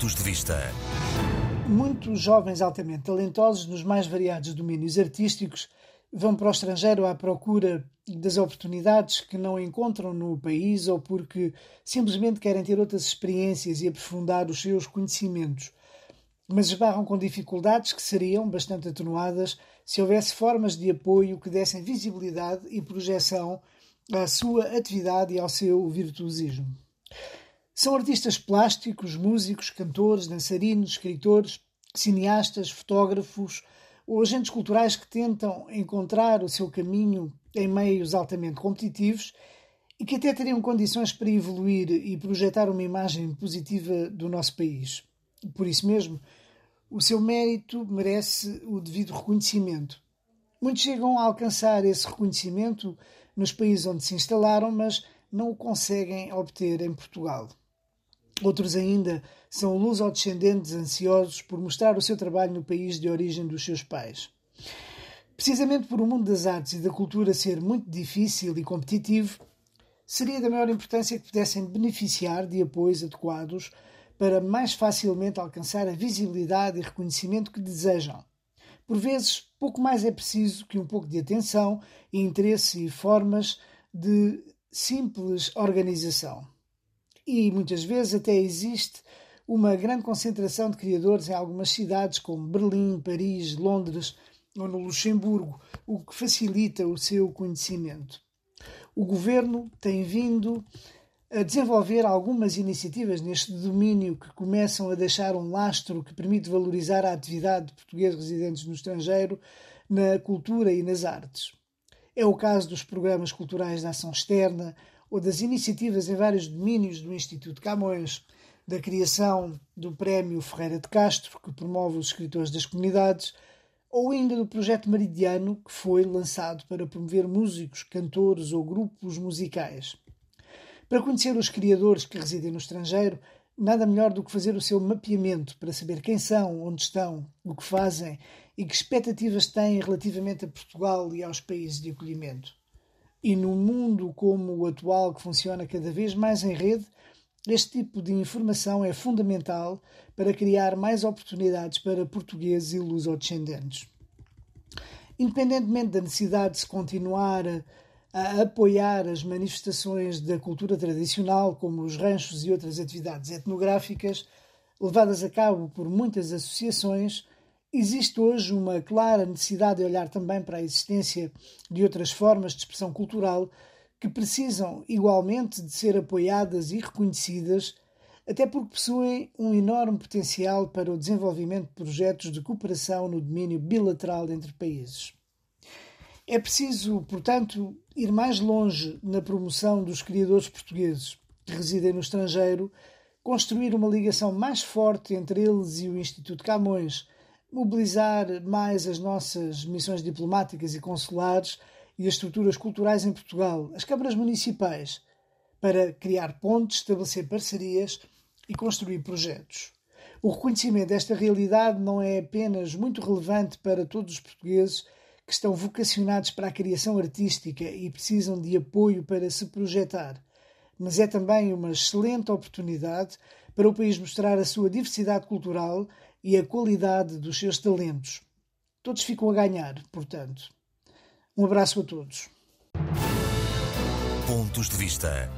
Pontos de Vista. Muitos jovens altamente talentosos nos mais variados domínios artísticos vão para o estrangeiro à procura das oportunidades que não encontram no país ou porque simplesmente querem ter outras experiências e aprofundar os seus conhecimentos. Mas esbarram com dificuldades que seriam bastante atenuadas se houvesse formas de apoio que dessem visibilidade e projeção à sua atividade e ao seu virtuosismo. São artistas plásticos, músicos, cantores, dançarinos, escritores, cineastas, fotógrafos ou agentes culturais que tentam encontrar o seu caminho em meios altamente competitivos e que até teriam condições para evoluir e projetar uma imagem positiva do nosso país. Por isso mesmo, o seu mérito merece o devido reconhecimento. Muitos chegam a alcançar esse reconhecimento nos países onde se instalaram, mas não o conseguem obter em Portugal. Outros ainda são luso-descendentes ansiosos por mostrar o seu trabalho no país de origem dos seus pais. Precisamente por o mundo das artes e da cultura ser muito difícil e competitivo, seria da maior importância que pudessem beneficiar de apoios adequados para mais facilmente alcançar a visibilidade e reconhecimento que desejam. Por vezes, pouco mais é preciso que um pouco de atenção, interesse e formas de simples organização e muitas vezes até existe uma grande concentração de criadores em algumas cidades como Berlim, Paris, Londres ou no Luxemburgo, o que facilita o seu conhecimento. O governo tem vindo a desenvolver algumas iniciativas neste domínio que começam a deixar um lastro que permite valorizar a atividade de portugueses residentes no estrangeiro na cultura e nas artes. É o caso dos programas culturais de ação externa, ou das iniciativas em vários domínios do Instituto Camões, da criação do Prémio Ferreira de Castro, que promove os escritores das comunidades, ou ainda do projeto Meridiano, que foi lançado para promover músicos, cantores ou grupos musicais. Para conhecer os criadores que residem no estrangeiro, nada melhor do que fazer o seu mapeamento para saber quem são, onde estão, o que fazem e que expectativas têm relativamente a Portugal e aos países de acolhimento. E num mundo como o atual, que funciona cada vez mais em rede, este tipo de informação é fundamental para criar mais oportunidades para portugueses e lusodescendentes. Independentemente da necessidade de se continuar a apoiar as manifestações da cultura tradicional, como os ranchos e outras atividades etnográficas, levadas a cabo por muitas associações, Existe hoje uma clara necessidade de olhar também para a existência de outras formas de expressão cultural que precisam igualmente de ser apoiadas e reconhecidas, até porque possuem um enorme potencial para o desenvolvimento de projetos de cooperação no domínio bilateral entre países. É preciso, portanto, ir mais longe na promoção dos criadores portugueses que residem no estrangeiro, construir uma ligação mais forte entre eles e o Instituto Camões mobilizar mais as nossas missões diplomáticas e consulares e as estruturas culturais em Portugal, as câmaras municipais, para criar pontes, estabelecer parcerias e construir projetos. O reconhecimento desta realidade não é apenas muito relevante para todos os portugueses que estão vocacionados para a criação artística e precisam de apoio para se projetar, mas é também uma excelente oportunidade para o país mostrar a sua diversidade cultural e a qualidade dos seus talentos. Todos ficam a ganhar, portanto. Um abraço a todos. Pontos de Vista.